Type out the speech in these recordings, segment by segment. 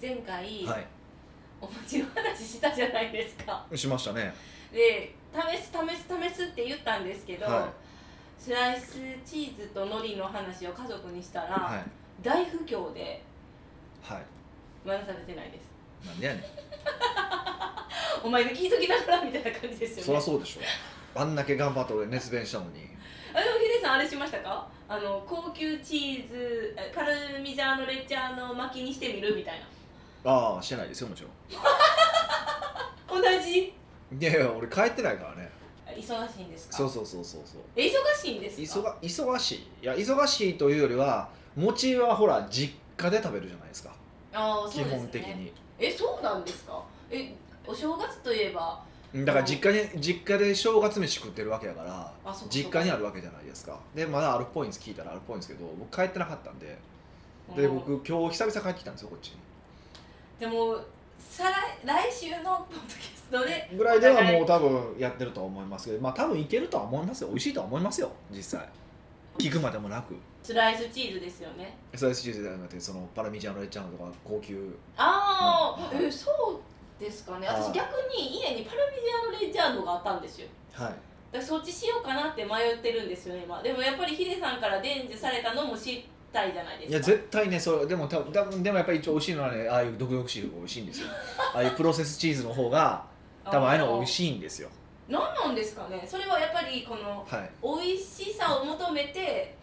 前回、はい。お餅の話したじゃないですか。しましたね。で試す試す試すって言ったんですけど、はスライスチーズと海苔の話を家族にしたら、はい。大不況ではい。まだされてないです。なんでやねん。お前が聞いときながらみたいな感じですよね。そりゃそうでしょ。あんだけ頑張って俺熱弁したのに。あでもヒデさんあれしましたか？あの高級チーズえパルミジャーノ・レッジャーノ巻きにしてみるみたいなああしてないですよもちろ同じ？んいやいや俺帰ってないからね。忙しいんですか？そうそうそうそうそう。え忙しいんですか？忙忙しい。いや忙しいというよりは餅はほら実家で食べるじゃないですか。基ああそうですね。本的に。えそうなんですか？えお正月といえば？だから実家に実家で正月飯食ってるわけやからあそうか実家にあるわけじゃないですか。でまだあるっぽいんです聞いたらあるっぽいんですけど僕帰ってなかったんで。でうん。僕今日久々帰ってきたんですよこっちにでも再来来週のポッドキャストでぐらいではもう多分やってるとは思いますけどまあ多分いけるとは思いますよ。美味しいとは思いますよ実際。聞くまでもなく。スライスチーズですよね。スライスチーズじゃなくてそのパラミジャーノレッジャーノとか高級。ああ、うん。えそうですかね。私逆に家にパルミジャーノ・レッジャーノがあったんですよ。はい。だそっちしようかなって迷ってるんですよね今。でもやっぱりヒデさんから伝授されたのも知りたいじゃないですか。いや絶対ねそれでも多分でもやっぱり一応美味しいのはねああいう毒々しいのが美味しいんですよ。ああいうプロセスチーズの方が多分ああいうのが美味しいんですよ。何なんですかね。それはやっぱりこのはい。美味しさを求めて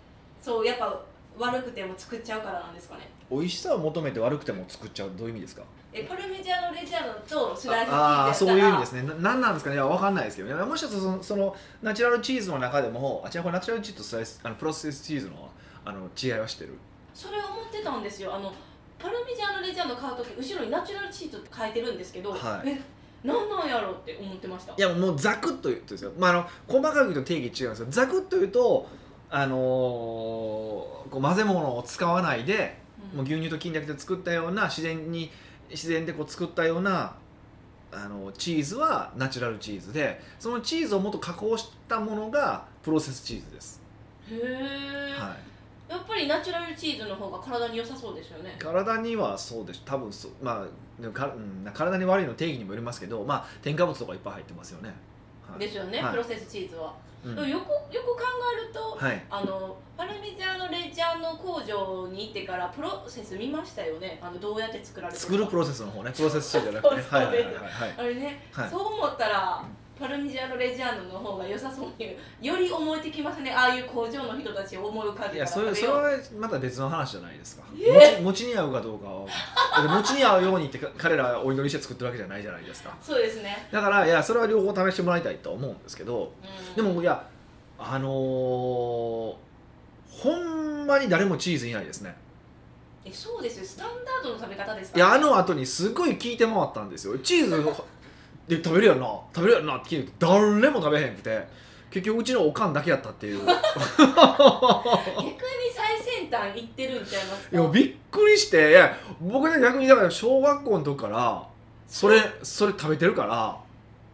そうやっぱ悪くても作っちゃうからなんですかね。美味しさを求めて悪くても作っちゃうどういう意味ですか？えパルミジャーノ・レッジャーノとスライスチああーそうーズやったらいう意味ですね。ななんなんですかね？いやわかんないですけどね。もしかしたらそのそのナチュラルチーズの中でもあ違うこれナチュラルチーズとスライスあのプロセスチーズのあの違いは知ってる？それを思ってたんですよ。あのパルミジャーノ・レッジャーノ買う時後ろにナチュラルチーズって書いてるんですけど、はい。えなんなんやろうって思ってました。いやもうざくっと言うとですよ、まあ、あの細かく言うと定義違うんですよ。ざくっと言うとあのーこう混ぜ物を使わないでうん。もう牛乳と菌だけで作ったような自然に自然でこう作ったようなあのチーズはナチュラルチーズでそのチーズをもっと加工したものがプロセスチーズです、へえ、はい、やっぱりナチュラルチーズの方が体に良さそうですよね。体にはそうです。多分そう。まあか、うん、体に悪いの定義にもよりますけどまあ添加物とかいっぱい入ってますよね、はい。ですよね、はい。プロセスチーズは、うん。よくよく考えると、はい。あのパルミジャーノ・レッジャーノ工場に行ってからプロセス見ましたよね。あのどうやって作られて作るプロセスの方ね。プロセスチーズじゃなくて。ねはいはいはいはい。はい。あれね、はい。そう思ったらパルミジャーノ・レジャーノの方が良さそうにより思えてきますね。ああいう工場の人たちを思い浮かいやそれそれはまた別の話じゃないですか、え？餅餅に合うかどうかは。だって餅に合うようにってか彼らはお祈りして作ってるわけじゃないじゃないですか。そうですね、だからいやそれは両方試してもらいたいとは思うんですけどうんでもいやあのーほんまに誰もチーズいないですね。えそうですよ。スタンダードの食べ方ですか？いやあの後にすごい聞いて回ったんですよ。チーズで食べるやんな。食べるやんなって聞いて誰も食べへんくて。結局うちのおかんだけやったっていう。逆に最先端行ってるんちゃいますか？いやびっくりして。いや僕ね逆にだから小学校の時からそれそれ食べてるから。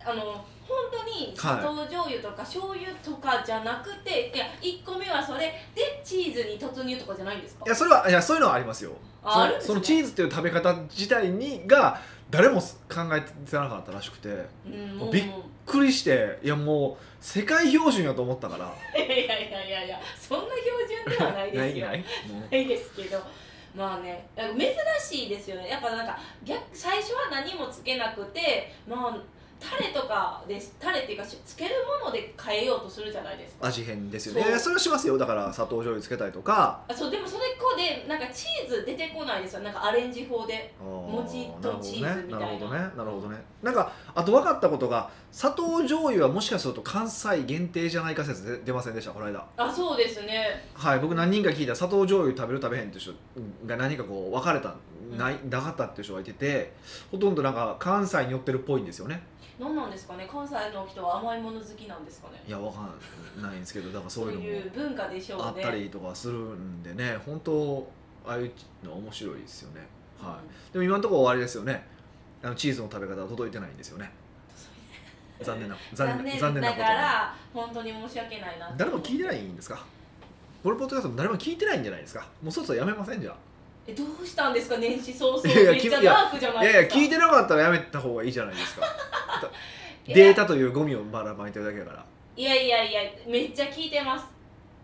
あの本当に砂糖醤油とか醤油とかじゃなくて、い、や1個目はそれ。でチーズに突入とかじゃないんですか？いやそれはいやそういうのはありますよ。ああるんですね。そのチーズっていう食べ方自体にが誰も考えてなかったらしくてびうんびっくりしていやもう世界標準やと思ったから。いやいやいやいやそんな標準ではないですよ。ない ですけど。まあね珍しいですよね。やっぱなんか逆最初は何もつけなくてまあタレとかですタレっていうかしつけるもので変えようとするじゃないですか。味変ですよね。そそれはしますよ。だから砂糖醤油つけたりとか。あそうでもそれっこでなんかチーズ出てこないですよ。なんかアレンジ法で。餅とチーズみたいな。なるほどね。なるほどね。なるほどね。なんかあと分かったことが砂糖醤油はもしかすると関西限定じゃないか説出出ませんでしたこの間。あそうですね。はい僕何人か聞いた砂糖醤油食べる食べへんっていう人が何かこう分かれたうん。ないなかったっていう人がいててほとんどなんか関西に寄ってるっぽいんですよね。何なんですかね？関西の人は甘いもの好きなんですかね？いやわかんないんですけどだからそそうういうのも文化でしょうね。あったりとかするんでね本当ああいうの面白いですよね。はい。でも今のところあれですよね。あのチーズの食べ方は届いてないんですよね残念な残残念残念なことにから本当に申し訳ないな誰も聞いてないんですか？このポッドキャストも誰も聞いてないんじゃないですか？もうそろそろやめませんじゃあ。えどうしたんですか？年始早々いやいやめっちゃいやダークじゃないいやいやですか聞いてなかったらやめた方がいいじゃないですか。いやデータというゴミをばらまいてるだけだから。いやいやいやめっちゃ聞いてます。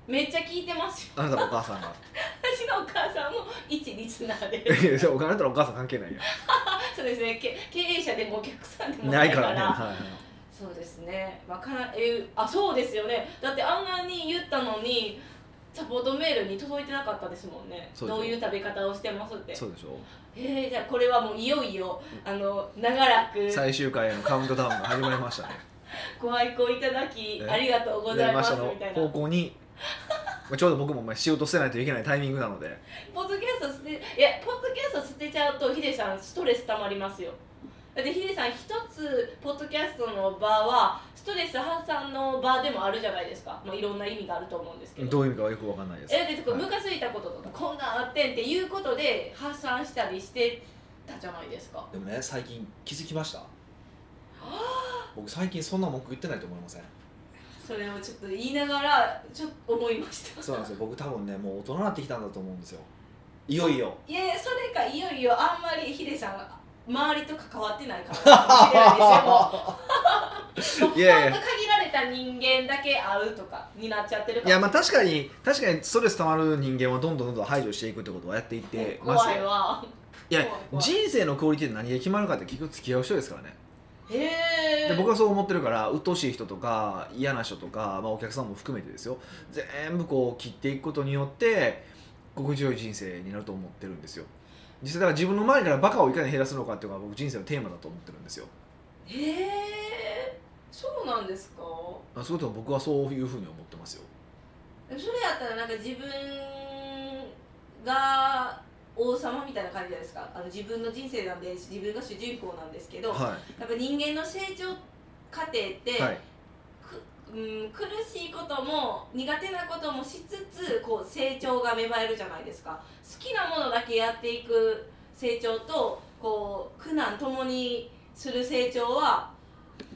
めっちゃ聞いてますよ。あなたのお母さんが。私のお母さんも一リスナーで。いやそうあなたのお母さん関係ないや そうですね。け経営者でもお客さんでもないからね、はいはいそうですね。わからんえあそうですよね。だってあんなに言ったのにサポートメールに届いてなかったですもんね。どういう食べ方をしてますって。そうでしょ。えー、じゃあこれはもういよいよあの長らく最終回へのカウントダウンが始まりましたね。ご愛顧いただきえ？ありがとうございますみたいな。方向にまあちょうど僕もまあ仕事捨てないといけないタイミングなので。ポッドキャスト捨ていやポッドキャスト捨てちゃうとヒデさんストレス溜まりますよだってヒデさん一つポッドキャストの場はストレス発散の場でもあるじゃないですか、まあ、いろんな意味があると思うんですけど。どういう意味かはよくわかんないです。えでムカつい。たこととかこんなんあってんっていうことで発散したりしてたじゃないですか。でもね最近気づきました。僕最近そんな文句言ってないと思いません？それをちょっと言いながらちょっと思いました。そうなんですよ。僕多分ねもう大人になってきたんだと思うんですよ。いよいよ。いやいやそれかいよいよあんまりヒデさんが周りと関わってないからしれな いやいや。限られた人間だけ会うとかになっちゃってるから。いやまあ確かに確かにストレス溜まる人間はどんどんどんどん排除していくってことはやっていってます怖いよわ。いや人生のクオリティって何で決まるかって結局付き合う人ですからね。で僕はそう思ってるから鬱陶しい人とか嫌な人とか、まあ、お客さんも含めてですよ。全部こう切っていくことによって心地よい人生になると思ってるんですよ実際だから自分の周りからバカをいかに減らすのかっていうのが僕人生のテーマだと思ってるんですよ。へえそうなんですか？あそういうこと僕はそういうふうに思ってますよ。それやったらなんか自分が王様みたいな感じじゃないですか？あの自分の人生なんで自分が主人公なんですけど、はやっぱ人間の成長過程って、い、はい、くうん、苦しいことも苦手なこともしつつこう成長が芽生えるじゃないですか。好きなものだけやっていく成長とこう苦難ともにする成長は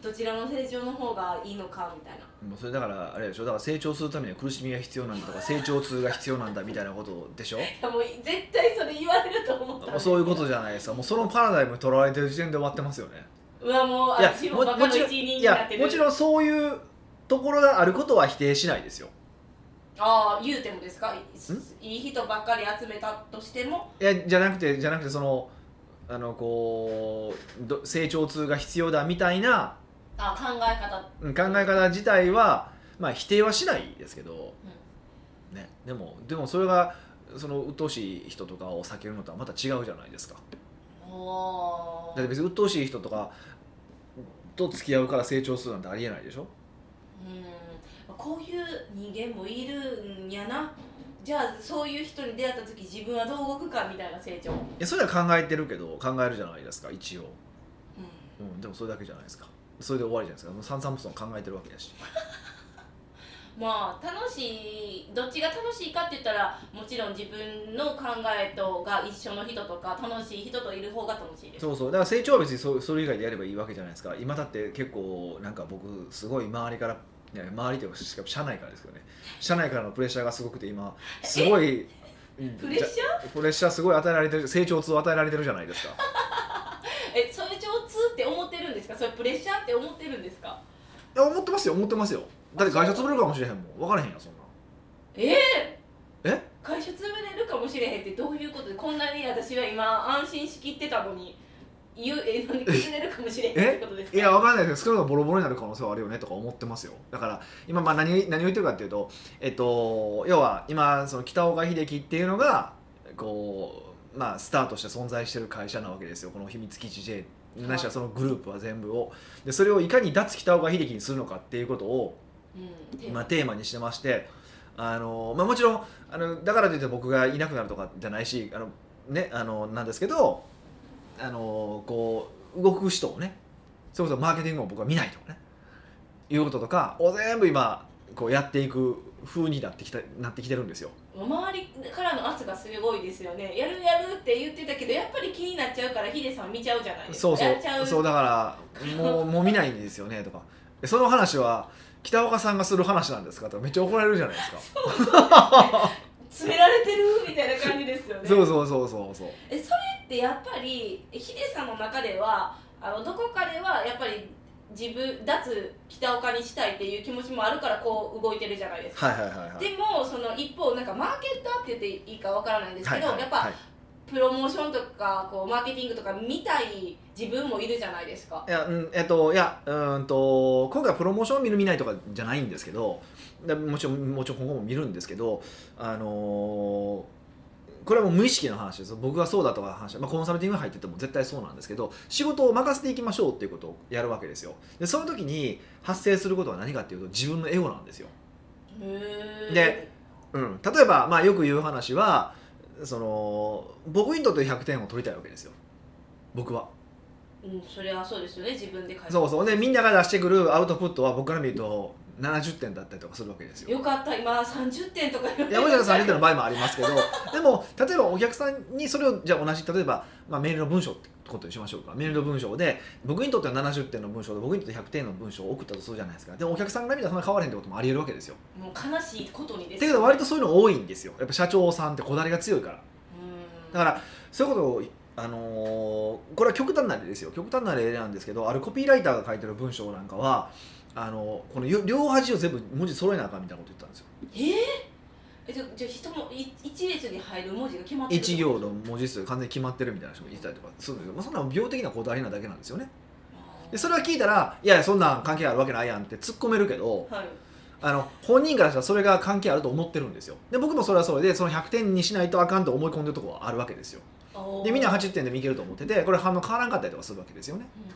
どちらの成長の方がいいのかみたいな。もうそれだからあれでしょ。だから成長するためには苦しみが必要なんだ。とか成長痛が必要なんだみたいなことでしょ。いやもう絶対それ言われると思った。そういうことじゃないですか。もうそのパラダイムにとらわれてる時点で終わってますよね。うわもういや私ももちろんそういうところがあることは否定しないですよ。ああ言うてもですか？いいい人ばっかり集めたとしても？いやじゃなくてじゃなくてそのあのこうど成長痛が必要だみたいなあ考え方。うん考え方自体は、まあ、否定はしないですけど、ね、でもでもそれがその鬱陶しい人とかを避けるのとはまた違うじゃないですか。おだって別に鬱陶しい人とかと付き合うから成長するなんてありえないでしょうん。こういう人間もいるんやな。じゃあそういう人に出会った時自分はどう動くかみたいな成長、うん、いやそれは考えてるけど考えるじゃないですか一応、うん、でもそれだけじゃないですか。それで終わりじゃないですか。もう散々も考えてるわけだし。まあ楽しいどっちが楽しいかって言ったらもちろん自分の考えとが一緒の人とか楽しい人といる方が楽しいです。そうそう。だから成長は別にそそれ以外でやればいいわけじゃないですか。今だって結構なんか僕すごい周りからいや周りというかしかも社内からですけどね。社内からのプレッシャーがすごくて今すごいプレッシャー？プレッシャーすごい与えられてる成長痛を与えられてるじゃないですか。え成長痛って思ってるんですか？それプレッシャーって思ってるんですか？いや思ってますよ思ってますよ。だって会社潰れるかもしれへんもん。分からへんやんそんなええ？え？会社潰れるかもしれへんってどういうことで？こんなに私は今安心しきってたのに言うえなんで崩れるかもしれってことですか？いや分かんないですけど少なくともボロボロになる可能性はあるよねとか思ってますよ。だから今まあ何何を言ってるかっていうとえっと要は今その北岡秀樹っていうのがこうまあスタートして存在してる会社なわけですよ。この秘密基地 J ないしはそのグループは全部を。でそれをいかに脱北岡秀樹にするのかっていうことをうん今テーマにしてましてあの、まあ、もちろんあのだからといって僕がいなくなるとかじゃないしあの、ね、あのなんですけどあのこう動く人をねそれこそマーケティングを僕は見ないとかねいうこととかを全部今こうやっていく風になってきたなってきてるんですよ。周りからの圧がすごいですよね。やるやるって言ってたけどやっぱり気になっちゃうからヒデさん見ちゃうじゃないですか。そうそう。う。そうだからもう もう見ないんですよねとか。でその話は北岡さんがする話なんですかとかめっちゃ怒られるじゃないですか。詰められてる？みたいな感じですよね。そうそうそうそうそう。えそれってやっぱりヒデさんの中ではあのどこかではやっぱり自分脱北岡にしたいっていう気持ちもあるからこう動いてるじゃないですか、はいはいはいはい。でもその一方なんかマーケッターって言っていいかわからないんですけど、はいはいやっぱ、はいプロモーションとかこうマーケティングとか見たい自分もいるじゃないですか。いやうんえっといやうーんと今回はプロモーションを見る見ないとかじゃないんですけどでもちろんもちろん今後も見るんですけどあのーこれはもう無意識の話です。僕がそうだとか話、まあ、コンサルティングに入ってても絶対そうなんですけど仕事を任せていきましょうっていうことをやるわけですよ。でその時に発生することは何かっていうと自分のエゴなんですよ。でうん、例えば、まあ、よく言う話はその僕にとって100点を取りたいわけですよ。僕は。うん、それはそうですよね。自分で書いて。そうそう。でみんなが出してくるアウトプットは僕から見ると70点だったりとかするわけですよ。よかった。今30点とか言われいやもちろん30点の場合もありますけど でも例えばお客さんにそれをじゃあ同じ例えば、まあ、メールの文章ってことにしましょうか。メールの文章で僕にとっては70点の文章で僕にとって100点の文章を送ったとするじゃないですか。でもお客さんから見たらそんな変わらへんってこともありえるわけですよ。もう悲しいことにですだけど割とそういうの多いんですよ。やっぱ社長さんってこだわりが強いから。うん。だからそういうことを、あのーこれは極端な例ですよ。極端な例なんですけどあるコピーライターが書いてる文章なんかはあのこのよ両端を全部文字揃えなあかんみたいなこと言ったんですよ。えー？えじゃじゃあ人もい一列に入る文字が決まってる一行の文字数が完全に決まってるみたいな人もいたりとかするんですけど、まあ、そんなの病的なこだわりなだけなんですよね。でそれは聞いたらいやいやそんなん関係あるわけないやんって突っ込めるけどはい。あの本人からしたらそれが関係あると思ってるんですよ。で僕もそれはそれでその100点にしないとあかんと思い込んでるところはあるわけですよ。でみんな80点でもいけると思っててこれ反応変わらんかったりとかするわけですよね。うんうん。っ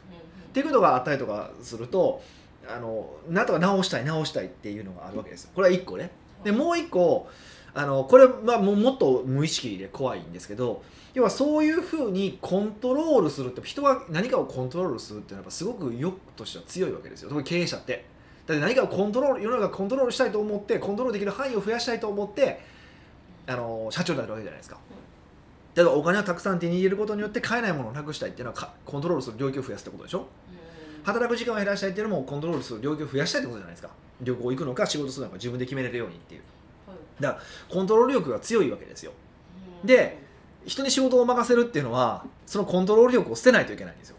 ていうことがあったりとかするとあのなんとか直したい直したいっていうのがあるわけですよ。これは1個ね。でもう1個あのこれはももっと無意識で怖いんですけど要はそういうふうにコントロールするって人が何かをコントロールするっていうのはすごく欲としては強いわけですよ。特に経営者って。だって何かをコントロール世の中コントロールしたいと思ってコントロールできる範囲を増やしたいと思ってあの社長になるわけじゃないですか。例えばお金をたくさん手に入れることによって買えないものをなくしたいっていうのはコントロールする領域を増やすってことでしょ？うん働く時間を減らしたいっていうのもコントロールする領域を増やしたいってことじゃないですか。旅行行くのか仕事するのか自分で決めれるようにっていう。はい。コントロール力が強いわけですよ。うん。で人に仕事を任せるっていうのはそのコントロール力を捨てないといけないんですよ。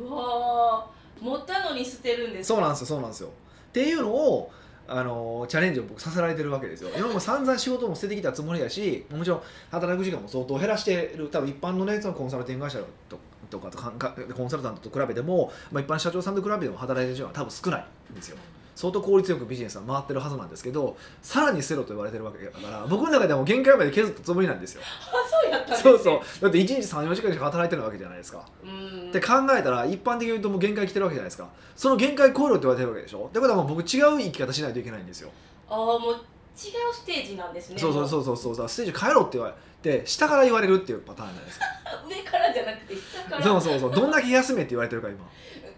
うわー。持ったのに捨てるんですそうなんですよそうなんですよ。っていうのをあのチャレンジを僕させられてるわけですよ。今も散々仕事も捨ててきたつもりだしもちろん働く時間も相当減らしてる。多分一般のねそのコンサルティング会社ととかとかコンサルタントと比べても、まあ、一般の社長さんと比べても働いてる時間は多分少ないんですよ。相当効率よくビジネスは回ってるはずなんですけどさらに捨てろと言われてるわけだから僕の中ではもう限界まで削ったつもりなんですよ。あそうやったんですね。そうそう。だって1日34時間しか働いてるわけじゃないですか。うん。って考えたら一般的に言うともう限界来てるわけじゃないですか。その限界超えろって言われてるわけでしょ。ってことはもう僕違う生き方しないといけないんですよ。ああもう違うステージなんですね。そうそううそうそうそう。ステージ変えろって言われて下から言われるっていうパターンじゃないですか。上からじゃなくて下から。そうそうそうどんだけ休めって言われてるか今。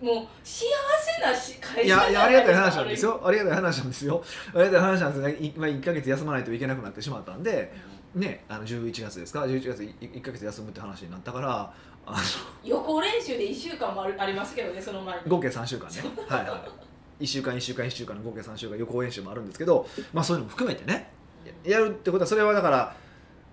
もう幸せなし会社いやいやありがたい話なんですよ。よありがたい話なんですよ。ありがたい話なんですね。いまあ1か月休まないといけなくなってしまったんでねあの11月ですか？11月1か月休むって話になったからあの予行練習で1週間もあるありますけどねその前に。合計3週間ね。はいはい1週間1週間1週間の合計3週間予行演習もあるんですけどまあそういうのも含めてねやるってことはそれはだから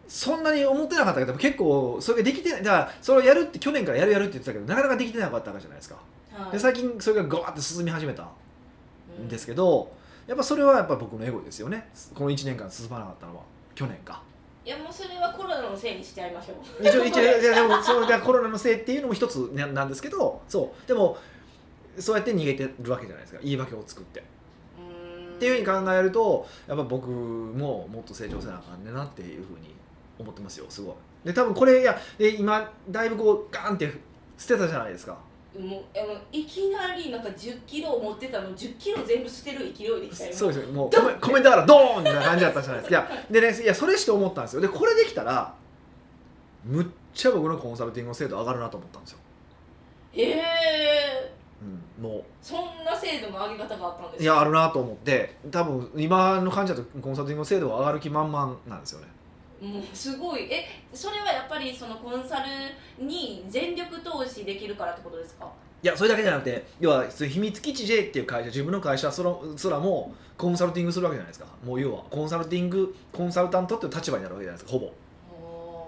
そんなに思ってなかったけど結構それができてないだからそれをやるって去年からやるやるって言ってたけどなかなかできてなかったわけじゃないですか。はい。で最近それがガーッて進み始めたんですけどやっぱそれはやっぱ僕のエゴですよね。この1年間進まなかったのは去年か。いやもうそれはコロナのせいにしてやりましょう。一応一応いやでもそうだコロナのせいっていうのも一つねなんですけどそう。でもそうやって逃げてるわけじゃないですか。言い訳を作って。っていうふうに考えるとやっぱ僕ももっと成長せなあかんねんなっていうふうに思ってますよすごい。で多分これいやで今だいぶこうガーンって捨てたじゃないですか。もうあのいきなりなんか1 0キロ持ってたの1 0キロ全部捨てる勢いでしたよそうですよ。もうコメコメントからドーンみたいな感じだったじゃないですか。いやでねいやそれして思ったんですよ。でこれできたらむっちゃ僕のコンサルティングの精度上がるなと思ったんですよ、ええうん、もうそんな制度の上げ方があったんですいやあるなと思って。多分今の感じだとコンサルティングの精度が上がる気満々なんですよね。もうすごい。えそれはやっぱりそのコンサルに全力投資できるからってことですか？いやそれだけじゃなくて要は秘密基地 J っていう会社自分の会社そらすらもコンサルティングするわけじゃないですか。もう要はコンサルティングコンサルタントっていう立場になるわけじゃないですかほぼ。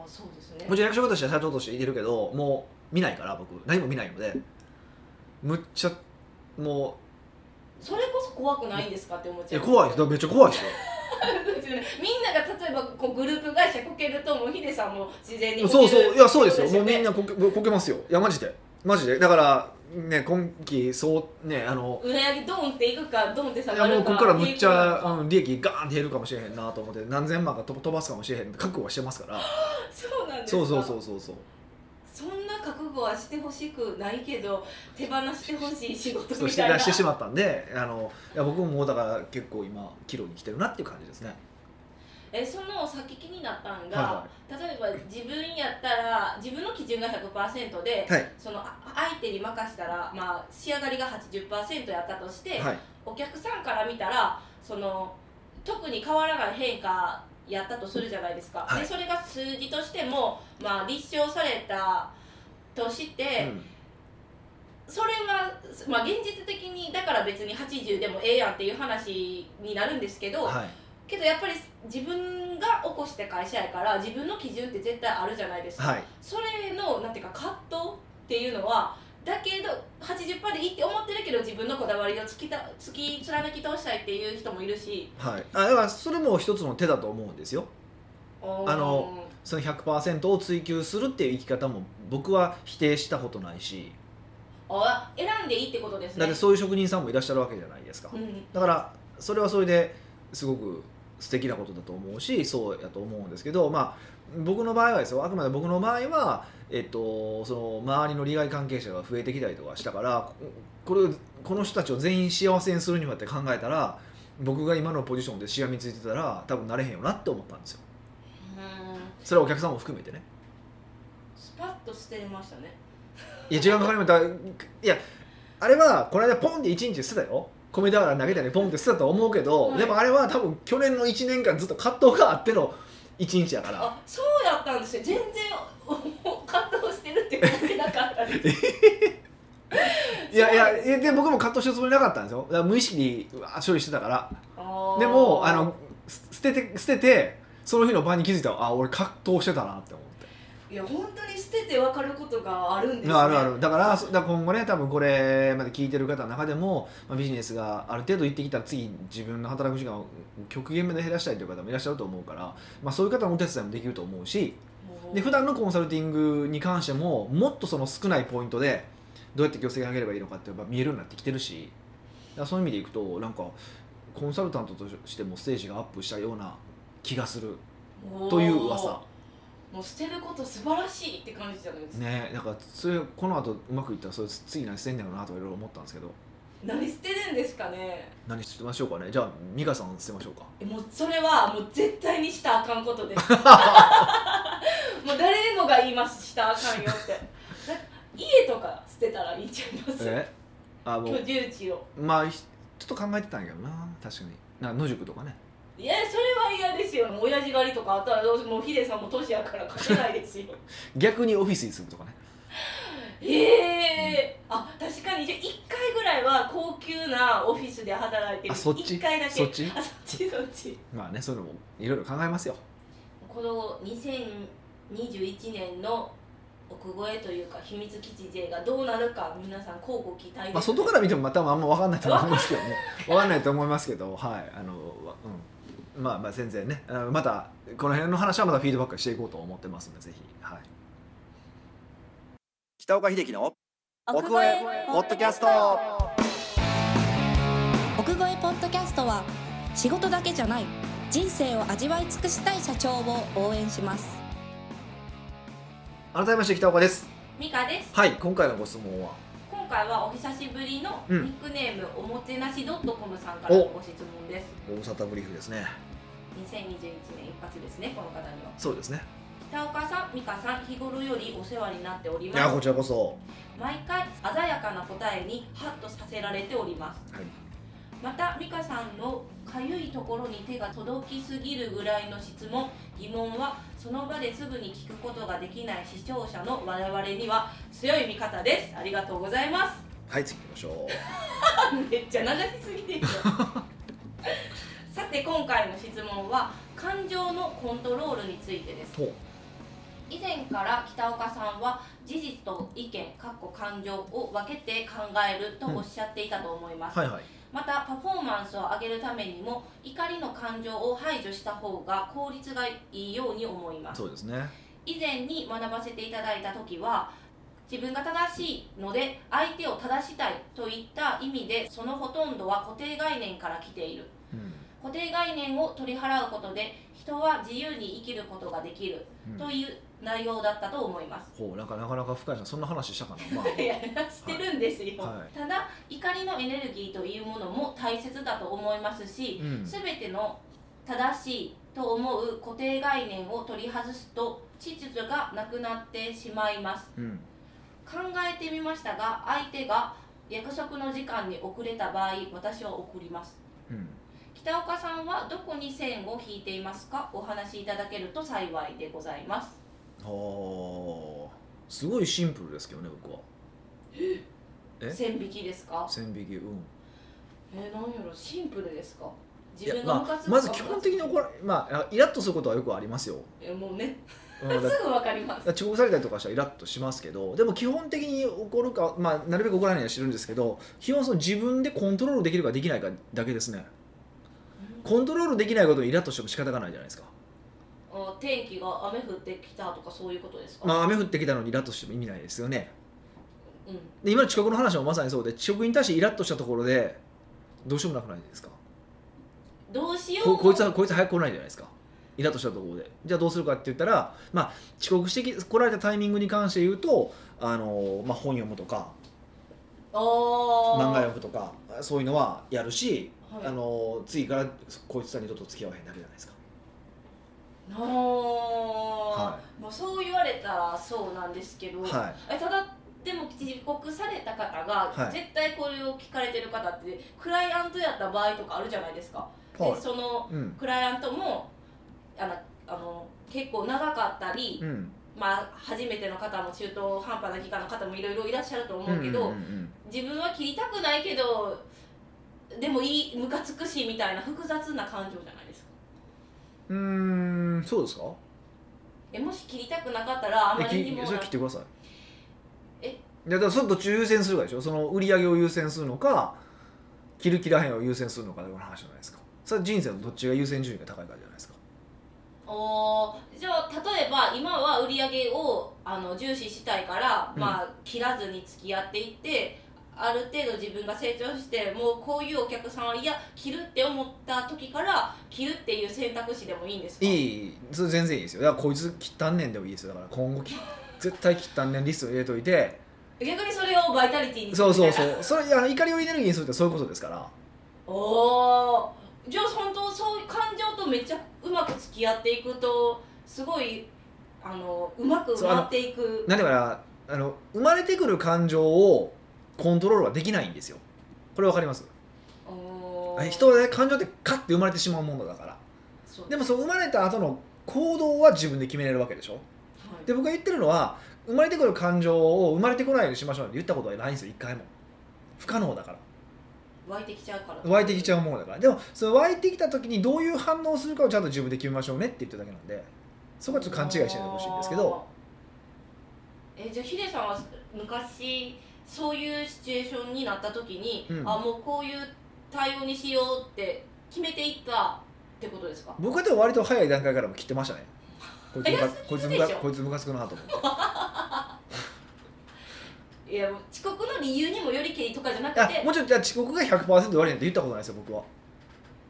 そうですね。もちろん役職としては社長としていてるけどもう見ないから僕。何も見ないのでむっちゃもそれこそ怖くないんですかって思っういちゃう。や怖いです。めっちゃ怖いですよ。ですよねみんなが例えばこうグループ会社こけるともうヒデさんも自然にこけそう。るそういやそうですよ。もうみんなこけこけますよ。いやマジで。マジで。だからね今期そうねあの売り上げドンっていくかドンって下いやがるかもうここからむっちゃ、っていううん、利益ガーンって減るかもしれへんなと思って何千万か飛飛ばすかもしれへん。って覚悟はしてますから。そうなんですか。そうそうそうそう覚悟はしてほしくないけど手放してほしい仕事みたいな。出してしまったんであのいや僕ももうだから結構今岐路に来てるなっていう感じですね。えその先気になったんが、は例えば自分やったら自分の基準が100%で、はい。そのあ相手に任したら、まあ、仕上がりが80%やったとして、はい。お客さんから見たらその特に変わらない変化やったとするじゃないですか、はい。でそれが数字としても、まあ、立証されたとして、うん。それは、まあ、現実的にだから別に80でもええやんっていう話になるんですけど、はい。けどやっぱり自分が起こした会社やから自分の基準って絶対あるじゃないですか、はい。それのなんていうか葛藤っていうのはだけど80%でいいって思ってるけど自分のこだわりを突きた突き貫き通したいっていう人もいるし。はい。あだからそれも一つの手だと思うんですよ。あのその100%を追求するっていう生き方も僕は否定したことないし。あ選んでいいってことですね。だってそういう職人さんもいらっしゃるわけじゃないですか。うんだからそれはそれですごく素敵なことだと思うしそうやと思うんですけどまあ僕の場合はですよあくまで僕の場合は、えっと、その周りの利害関係者が増えてきたりとかしたからこれをこの人たちを全員幸せにするにはって考えたら僕が今のポジションでしがみついてたら多分なれへんよなって思ったんですよ。うんそれはお客さんも含めてね。スパッと捨てましたね。いや時間かかりました。いやあれはこの間ポンって1日捨てたよ。米俵投げたりポンって捨てたと思うけど、はい。でもあれは多分去年の1年間ずっと葛藤があっての1日やから。あそうやったんですよ。全然葛藤してるって思ってなかったです いやいやで僕も葛藤してるつもりなかったんですよ。無意識に処理してたから。でもあのす捨てて捨ててその日の晩に気づいたらあ俺葛藤してたなって思って。いや本当に捨てて分かることがあるんですね。あるある。だからそだから今後ね多分これまで聞いてる方の中でも、まあ、ビジネスがある程度行ってきたら次自分の働く時間を極限まで減らしたいという方もいらっしゃると思うから、まあ、そういう方のお手伝いもできると思うしで普段のコンサルティングに関してももっとその少ないポイントでどうやって業績を上げればいいのかってやっぱ見えるようになってきてるし。そういう意味でいくとなんかコンサルタントとしてもステージがアップしたような気がする。という噂。もう捨てること素晴らしいって感じじゃないですか、ねだからそれこの後うまくいったらそれ次何してんねやろうなとかいろいろ思ったんですけど。何捨てるんですかね。何してましょうかね。じゃあ美香さん捨てましょうか。えもうそれはもう絶対にしたらあかんことです。もう誰でもが言いますしたらあかんよって。だ家とか捨てたらいいんちゃいます？え？あもう。居住地を。まあひちょっと考えてたんやけどな。確かに。な野宿とかねいやそれは嫌ですよ。親父狩りとかあったらどうしもうヒデさんも年やから勝てないですよ。逆にオフィスに住むとかね。へえあ確かに。じゃあ1回ぐらいは高級なオフィスで働いてる。あそっち？1回だけ。そっち？あそっちそっち。まあねそういうのもいろいろ考えますよ。この2021年の奥越えというか秘密基地勢がどうなるか皆さん交互期待です、まあ、外から見てもまたあんま分かんないと思いますけどね。分かんないと思いますけどはい。あの、わうん、まあまあ全然ね。またこの辺の話はまたフィードバックしていこうと思ってますのでぜひ。はい。北岡秀樹の奥越えポッドキャスト。奥越えポッドキャストは仕事だけじゃない人生を味わい尽くしたい社長を応援します。改めまして北岡です。ミカです。はい今回のご質問は？今回はお久しぶりのうん。ニックネーム、おもてなしドットコムさんからのご質問です。大阪ブリーフですね2021年一発ですねこの方には。そうですね。北岡さん美香さん日頃よりお世話になっておりいます。やこちらこそ。毎回鮮やかな答えにハッとさせられております。はい。また美香さんのかゆいところに手が届きすぎるぐらいの質問。疑問はその場ですぐに聞くことができない視聴者の我々には強い味方です。ありがとうございます。はい次行きましょ めっちゃ流しすぎてる よさて今回の質問は感情のコントロールについてです。以前から北岡さんは事実と意見かっこ感情を分けて考えるとおっしゃっていたと思います、はいはい。またパフォーマンスを上げるためにも怒りの感情を排除した方が効率がいいように思います。そうですね。以前に学ばせていただいた時は自分が正しいので相手を正したいといった意味でそのほとんどは固定概念から来ている。うん固定概念を取り払うことで人は自由に生きることができるうん。という内容だったと思います。ほうなんかなかなか深いなそんな話したかな。まあ。いやしてるんですよ、はい。ただ怒りのエネルギーというものも大切だと思いますし、うん。全ての正しいと思う固定概念を取り外すと秩序がなくなってしまいます。うん。考えてみましたが相手が約束の時間に遅れた場合私は送ります。うん北岡さんはどこに線を引いていますか？お話しいただけると幸いでございます。はあすごいシンプルですけどね僕は。え？線引きですか？線引きうん。えー、何やろシンプルですか？いや自分がムまあ、カつくまず基本的に怒らまあイラッとすることはよくありますよ、えもうね。すぐわかります。遅刻されたりとかしたらイラッとしますけどでも基本的に怒るか、まあ、なるべく怒らないようにしてるんですけど基本その自分でコントロールできるかできないかだけですねコントロールできないことにイラッとしても仕方がないじゃないですか、あ天気が雨降ってきたとかそういうことですか、まあ、雨降ってきたのにイラッとしても意味ないですよね。うん。で今の遅刻の話もまさにそうで遅刻に対してイラッとしたところでどうしようもなくないですか？どうしようここいつはこいつ早く来ないじゃないですか。イラッとしたところで。じゃあどうするかって言ったら、まあ、遅刻してき来られたタイミングに関して言うとあの、まあ、本読むとか漫画読むとかそういうのはやるし、はい。あの次からこいつさんにとと付き合わへんだけじゃないですか。あ。ー、はまあ、そう言われたらそうなんですけど、はえただでも遅刻された方が、はい。絶対これを聞かれてる方ってクライアントやった場合とかあるじゃないですか、い、はい。でそのうん。クライアントもあのあの結構長かったり、うん。まあ、初めての方も中途半端な期間の方もいろいろいらっしゃると思うけど、うんうん。自分は切りたくないけどでもいいムカつくしみたいな複雑な感情じゃないですか？うーんそうですか？えもし切りたくなかったらあまえりにもきそれ切ってください。え？いやだからそれどっちを優先するかでしょ？その売り上げを優先するのか切る切らへんを優先するのかという話じゃないですか。それは人生のどっちが優先順位が高いかじゃないですか。おーじゃあ例えば今は売り上げをあの重視したいから、うん。まあ切らずに付き合っていってある程度自分が成長してもうこういうお客さんはいや切るって思った時から切るっていう選択肢でもいいんですか？いいそれ全然いいですよ。だからこいつ切ったんねんでもいいですよ。だから今後き 絶対切ったんねんリストに入れといて。逆にそれをバイタリティにすそうそうそう。それあの怒りをエネルギーにするってそういうことですから。おおじゃあ本当そういう感情とめっちゃうまく付き合っていくとすごいあのうまくそうあの回っていくなんだからあの生まれてくる感情をコントロールはできないんですよ。これわかります？人はね感情ってカッて生まれてしまうものだから。でもその生まれた後の行動は自分で決めれるわけでしょ？はい。で僕が言ってるのは生まれてくる感情を生まれてこないようにしましょうって言ったことはないんですよ一回も。不可能だから。湧いてきちゃうから。湧いてきちゃううものだから。でもその湧いてきた時にどういう反応をするかをちゃんと自分で決めましょうねって言ってるだけなんで。そこはちょっと勘違いしないでほしいんですけど。えじゃあヒデさんは昔そういうシチュエーションになった時に、うん。あもうこういう対応にしようって決めていったってことですか？僕はでも割と早い段階からも切ってましたね。こいつムカつくなと思って いやもう遅刻の理由にもよりけりとかじゃなくあてもちろんじ遅刻が100%悪いなんて言ったことないですよ僕は。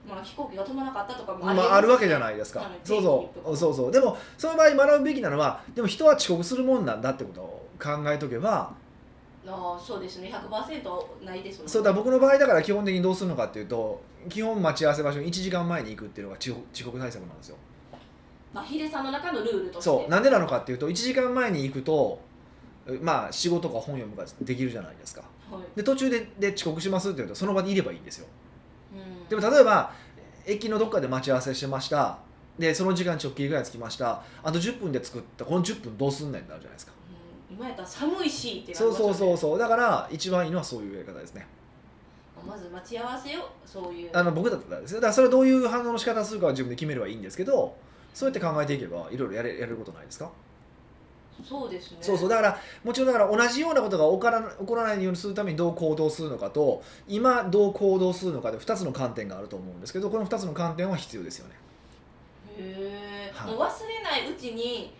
まあ、飛行機が飛ばなかったとかもまりえますあ、あるわけじゃないですか、はいそうそう。そうそう。でもその場合学ぶべきなのはでも人は遅刻するもんなんだってことを考えとけばああそうですね。100%ないですもんね。そうだ僕の場合だから基本的にどうするのかっていうと基本待ち合わせ場所に1時間前に行くっていうのが遅刻遅刻対策なんですよ。まあ、ヒデさんの中のルールとして。そう。なんでなのかっていうと1時間前に行くとまあ仕事か本読むかできるじゃないですか。はい。で途中でで遅刻しますって言うとその場にいればいいんですよ。うん。でも例えば駅のどっかで待ち合わせしてました。でその時間直帰ぐらい着きました。あと10分で作ったこの10分どうすんねんってなるじゃないですか。うん今やったら寒いしってなりそうますよね。そうそうそうだから一番いいのはそういうやり方ですね。まず待ち合わせをそういう。あの僕だったらですよ。だからそれはどういう反応の仕方するかは自分で決めればいいんですけどそうやって考えていけばいろいろやれやれることないですか、そうですね。そうそう。だからもちろんだから同じようなことが起こら起こらないようにするためにどう行動するのかと今どう行動するのかで2つの観点があると思うんですけどこの2つの観点は必要ですよね。へえ、はいもう忘れないうちに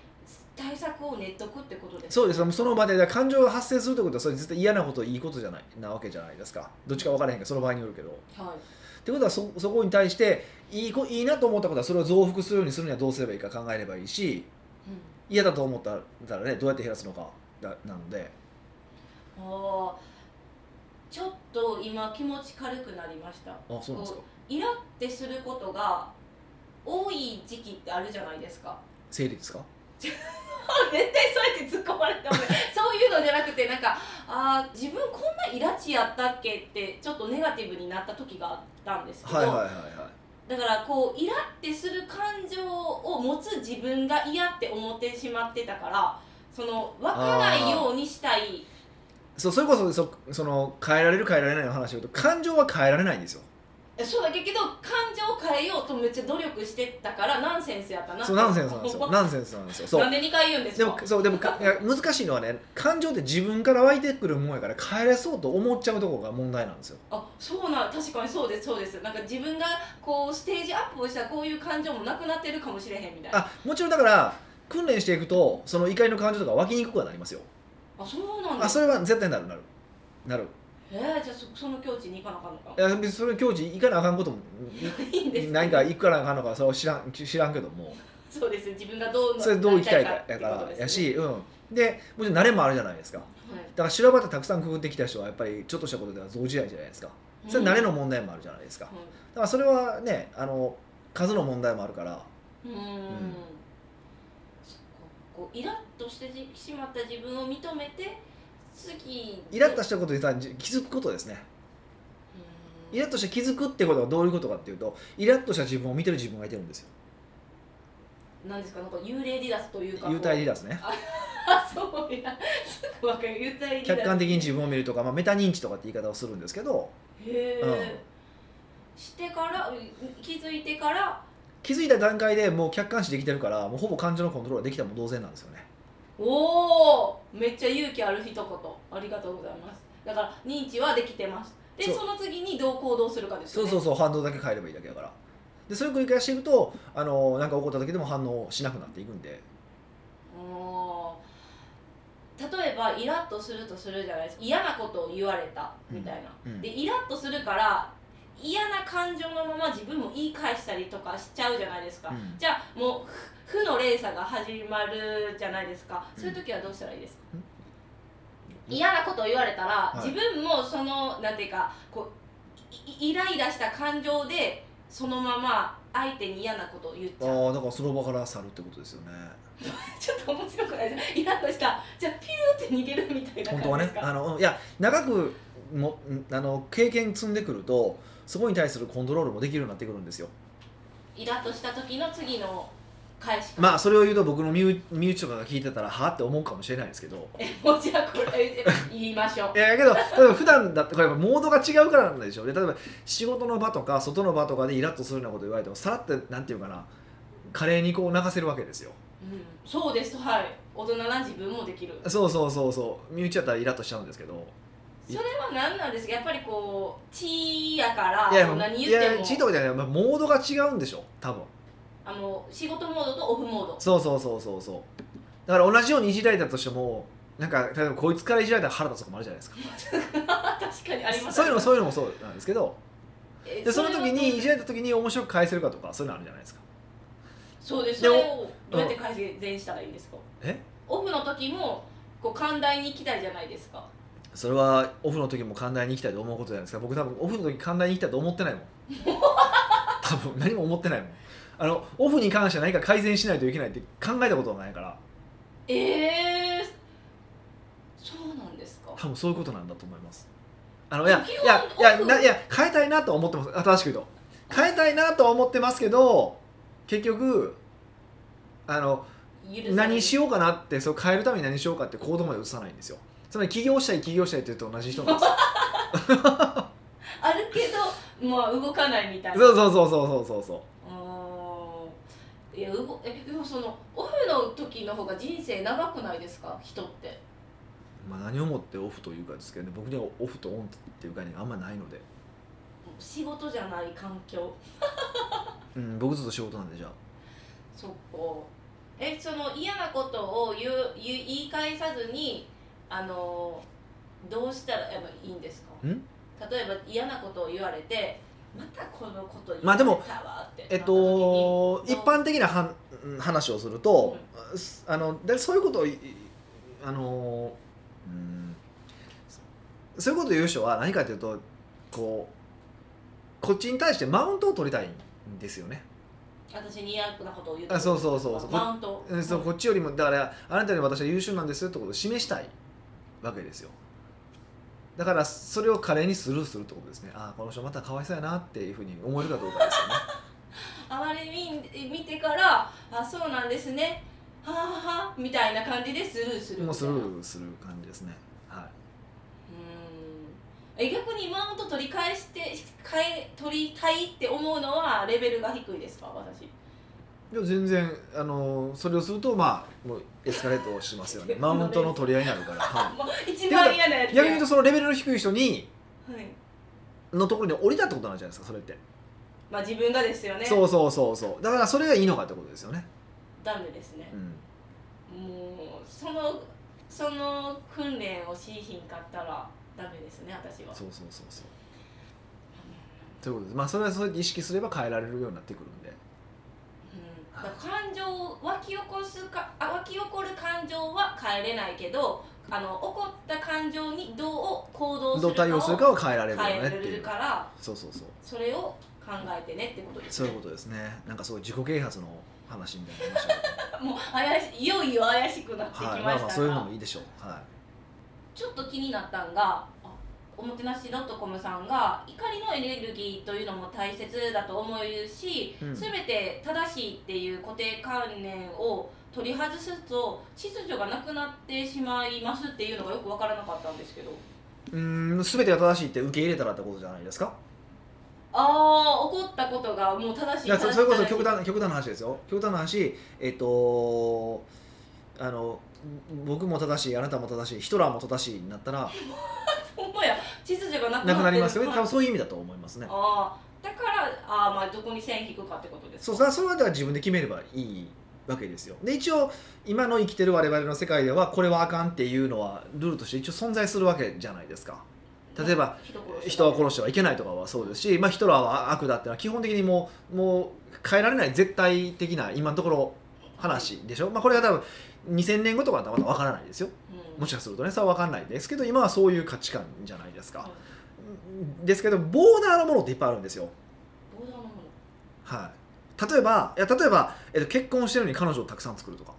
対策を練っとくってことですそうです。その場で感情が発生するということはそれ絶対嫌なこといいことじゃないなわけじゃないですか。どっちか分からへんけどその場合によるけど。はい。ってことはそそこに対していいこいいなと思ったことはそれを増幅するようにするにはどうすればいいか考えればいいし嫌だと思ったらねどうやって減らすのかだなので。ああちょっと今気持ち軽くなりました。あそうなんですか？イラってすることが多い時期ってあるじゃないですか。生理ですか？絶対そうやって突っ込まれてもねそういうのじゃなくてなんかあー自分こんなイラチやったっけってちょっとネガティブになった時があったんですけど、はいはいはいはい。だからこうイラってする感情を持つ自分が嫌って思ってしまってたからその分からないようにしたい。そうそれこそそその変えられる変えられないの話を言うと感情は変えられないんですよ。えそうだけど感情を変えようとめっちゃ努力してたからナンセンスやったな。そうナンセンスなんですよ。ナンセンスなんですよ。そう。なんで2回言うんですでかもそうでもかいや難しいのはね感情って自分から湧いてくるものやから変えれそうと思っちゃうところが問題なんですよ。あそうなん確かにそうですそうです。なんか自分がこうステージアップをしたらこういう感情もなくなってるかもしれへんみたいな。ああもちろんだから訓練していくとその怒りの感情とか湧きにくくはなりますよ。そうなんですあそれは絶対なるなる。なるえー、じゃあそその境地に行かなあかんのか？いや別にそれ境地行かなあかんこともいいんです何か行くからあかんのかそれは知らん知らんけども。そうですよ自分がどうそれどう行きたいかやからね。やし、うん、でもちろん慣れもあるじゃないですか。はい。だから修羅場たくさんくぐってきた人はやっぱりちょっとしたことでは増じないじゃないですか。それ慣れの問題もあるじゃないですか。だうからそれはねあの数の問題もあるから。ん。うん。そっか。こうイラッとしてしまった自分を認めて次イラッとしたことにさ気づくことですね。うん。イラッとして気づくってことはどういうことかっていうとイラッとした自分を見てる自分がいてるんですよ。なんですか？なんか幽霊離脱というか幽体離脱脱ね。あそうや。すぐわかる。幽体離脱。客観的に自分を見るとか、まあ、メタ認知とかって言い方をするんですけどへえ、してから気づいてから。気づいた段階でもう客観視できてるからもうほぼ感情のコントロールができたも同然なんですよねおおめっちゃ勇気ある一言。ありがとうございます。だから認知はできてます。でその次にどう行動するかですよね。そうそうそう反応だけ変えればいいだけだから。でそれを繰り返していくとあのなんか起こった時でも反応しなくなっていくんで。例えばイラッとするとするじゃないですか。嫌なことを言われたみたいな、うんうん。でイラッとするから嫌な感情のまま自分も言い返したりとかしちゃうじゃないですか、うん。じゃあもうふ負の連鎖が始まるじゃないですか。うん。そういう時はどうしたらいいですか、うん。嫌なことを言われたら、はい。自分もそのなんていうかこういイライラした感情でそのまま相手に嫌なことを言っちゃう。ああだからその場から去るってことですよね。ちょっと面白くないです。かイラッとした。じゃあピューって逃げるみたいな本当はね。あのうんいや長くもんあの経験積んでくるとそこに対するコントロールもできるようになってくるんですよ。イラッとした時の次の返し方まあそれを言うと僕の身内とかが聞いてたらはあって思うかもしれないですけど。えもうじゃあこれえ言いましょう。いやけど例えば普段だってこれモードが違うからなんでしょう。ね例えば仕事の場とか外の場とかでイラッとするようなこと言われてもさらってなんていうかな華麗にこう流せるわけですよ。うん、そうです。はい。大人な自分もできる。そうそうそうそう。身内だったらイラッとしちゃうんですけどそれは何なんですか？やっぱりこう血やからいや何い言っても。やチートじゃない、まあ、モードが違うんでしょ？多分。あの仕事モードとオフモード。そうそうそうそうそう。だから同じようにいじられたとしてもなんか例えばこいつからいじられたら腹立つとかもあるじゃないですか。確かにあります。そういうのもそういうのもそうなんですけど。えでその時にいじれられた時に面白く返せるかとかそういうのあるじゃないですか。そうです。それをどうやって改善したらいいんですか？え？オフの時もこう寛大に行きたいじゃないですかそれはオフの時も寛大に行きたいと思うことじゃないですか。僕多分オフの時寛大に行きたいと思ってないもん。多分何も思ってないもん。あのオフに関しては何か改善しないといけないって考えたことはないから。ええそうなんですか？多分そういうことなんだと思います。あのいやいやいやないや変えたいなとは思ってます。新しく言うと。変えたいなとは思ってますけど結局あの何しようかなってそう変えるために何しようかって行動まで移さないんですよつまり起業したい起業したいって言うと同じ人なんです。よあるけどまあ動かないみたいな。そうそうそうそうそうそういやうごえでもそのオフの時の方が人生長くないですか？人って。まあ、何をもってオフというかですけどね。僕にはオフとオンっていう概念があんまないので、仕事じゃない環境。うん、僕ずっと仕事なんでじゃあ。そっか。えその嫌なことを言う言い返さずにあのどうしたらやっぱいいんですか？ん？例えば嫌なことを言われてまたこのこと言まあでもたわってえっと一般的なはん話をすると、あのでそういうことをいあのうんそういうことを言う人は何かというとこうこっちに対してマウントを取りたいんですよね。私に嫌なことを言うあそうそうそうそう。マウント？うんそうこっちよりもだからあなたより私は優秀なんですよってことを示したいわけですよ。だからそれを華麗にスルーするってことですね。ああこの人またかわいそうやなっていうふうに思えるかどうかですよね。あまり見見てからあそうなんですね。はあはあみたいな感じでスルーするもうスルーする感じですね。はうん。え逆にマウント取り返して取りたいって思うのはレベルが低いですか私いいや全然あのそれをするとまあもうエスカレートしますよね。マウントの取り合いになるから、はもう一番嫌なやつい、逆に言うとそのレベルの低い人にはい。のところに降りたってことなんじゃないですかそれって、まあ自分がですよね。そうそうそうそう。だからそれがいいのかってことですよね、ダメですね。うん、もうそのその訓練をしひんかったらダメですね私は。そうそうそうそう。ということです。まあそれはそうやって意識すれば変えられるようになってくるん感情湧き起こすかあ湧き起こる感情は変えれないけどあの起こった感情にどう行動すどうるかを対応するかは変えられるよねっていう。るからそうそうそう。それを考えてねってことですね。そういうことですね。なんかすごい自己啓発の話みたいになりましたけ もう怪しいいよいよ怪しくなってきましたが、まあまあそういうのもいいでしょう。はちょっと気になったんがあおもてなし .com さんが怒りのエネルギーというのも大切だと思うし、うん。全て正しいっていう固定観念を取り外すと秩序がなくなってしまいますっていうのがよく分からなかったんですけど。いうーん全てが正しいって受け入れたらってことじゃないですか？ああ起こったことがもう正しいそれこそ極端極端な話ですよ。極端な話えっとあの僕も正しいあなたも正しいヒトラーも正しいになったらほんまや。秩序がなくなくなってなりますよね。多はい。分そういう意味だと思いますね。ああだからああまあどこに線引くかってことですか？そうそれはだから自分で決めればいいわけですよ。で一応今の生きてる我々の世界ではこれはあかんっていうのはルールとして一応存在するわけじゃないですか。例えば人殺し人は殺してはいけないとかはそうですし、まあ、ヒトラーは悪だっていうのは基本的にもうもう変えられない絶対的な今のところ話でしょ、まあ、これが多分2000年後とかだったらまだ分からないですよ。うんもしかするとねそれは分かんないですけど今はそういう価値観じゃないですか。はい。ですけどボーダーのものっていっぱいあるんですよ。ボーダーのものはい。例えばいや例えば、えっと、結婚してるのに彼女をたくさん作るとか。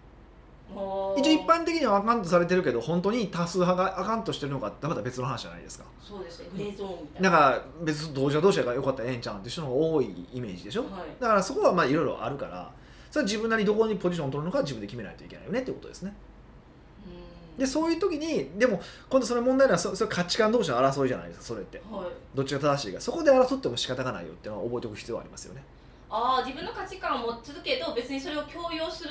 一応一般的にはあかんとされてるけど本当に多数派があかんとしてるのかまた別の話じゃないですか。そうですね。グレーゾーンみたいな。だから別に同時は同士がよかったらええんちゃうんっていう人の方が多いイメージでしょ。はい。だからそこはまあいろいろあるからそれは自分なりにどこにポジションを取るのか自分で決めないといけないよねっていうことですね。うんでそういう時にでも今度それ問題なのはそそれ価値観同士の争いじゃないですかそれって。はい。どっちが正しいか。そこで争っても仕方がないよっていうのは覚えておく必要はありますよね。ああ自分の価値観を持つけど別にそれを強要する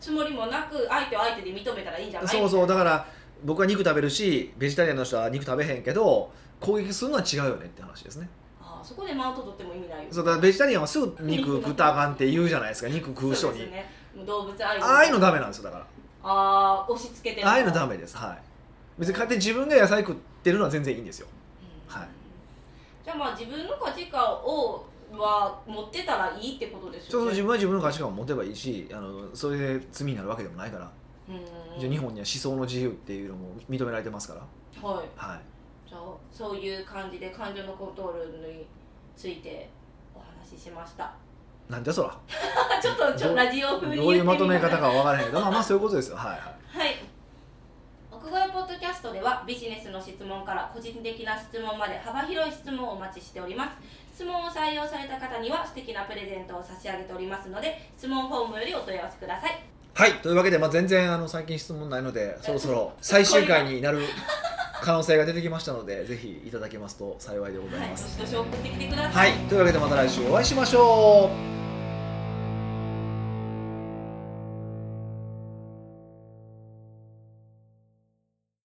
つもりもなく相手は相手で認めたらいいんじゃない？そうそう。だから僕は肉食べるしベジタリアンの人は肉食べへんけど攻撃するのは違うよねって話ですね。ああそこでマウント取っても意味ないよそうだベジタリアンはすぐ肉食ったらあかんって言うじゃないですか。肉食う人に。ね。動物愛護。ああいうのダメなんですよだからああ押し付けてるああいうのダメです。はい。別に勝手に自分が野菜食ってるのは全然いいんですよ。うん。はい。じゃあまあ自分の価値観をは持ってたらいいってことですそうそうよね自分は自分の価値観を持てばいいしあのそれで罪になるわけでもないから、うん。じゃあ日本には思想の自由っていうのも認められてますから。はい。はい。じゃあそういう感じで感情のコントロールについてお話ししましたなんだそら。ちょっとちょっとラジオ風にどういうまとめ方かは分からへんけどまあまあそういうことですよ。はいはい。はい。わ奥越ポッドキャストではビジネスの質問から個人的な質問まで幅広い質問をお待ちしております。質問を採用された方には素敵なプレゼントを差し上げておりますので質問フォームよりお問い合わせください。はい。というわけで、まあ、全然あの最近質問ないのでそろそろ最終回になる可能性が出てきましたのでぜひいただけますと幸いでございはいます。どしどし送ってきてくださいはい、というわけでまた来週お会いしましょう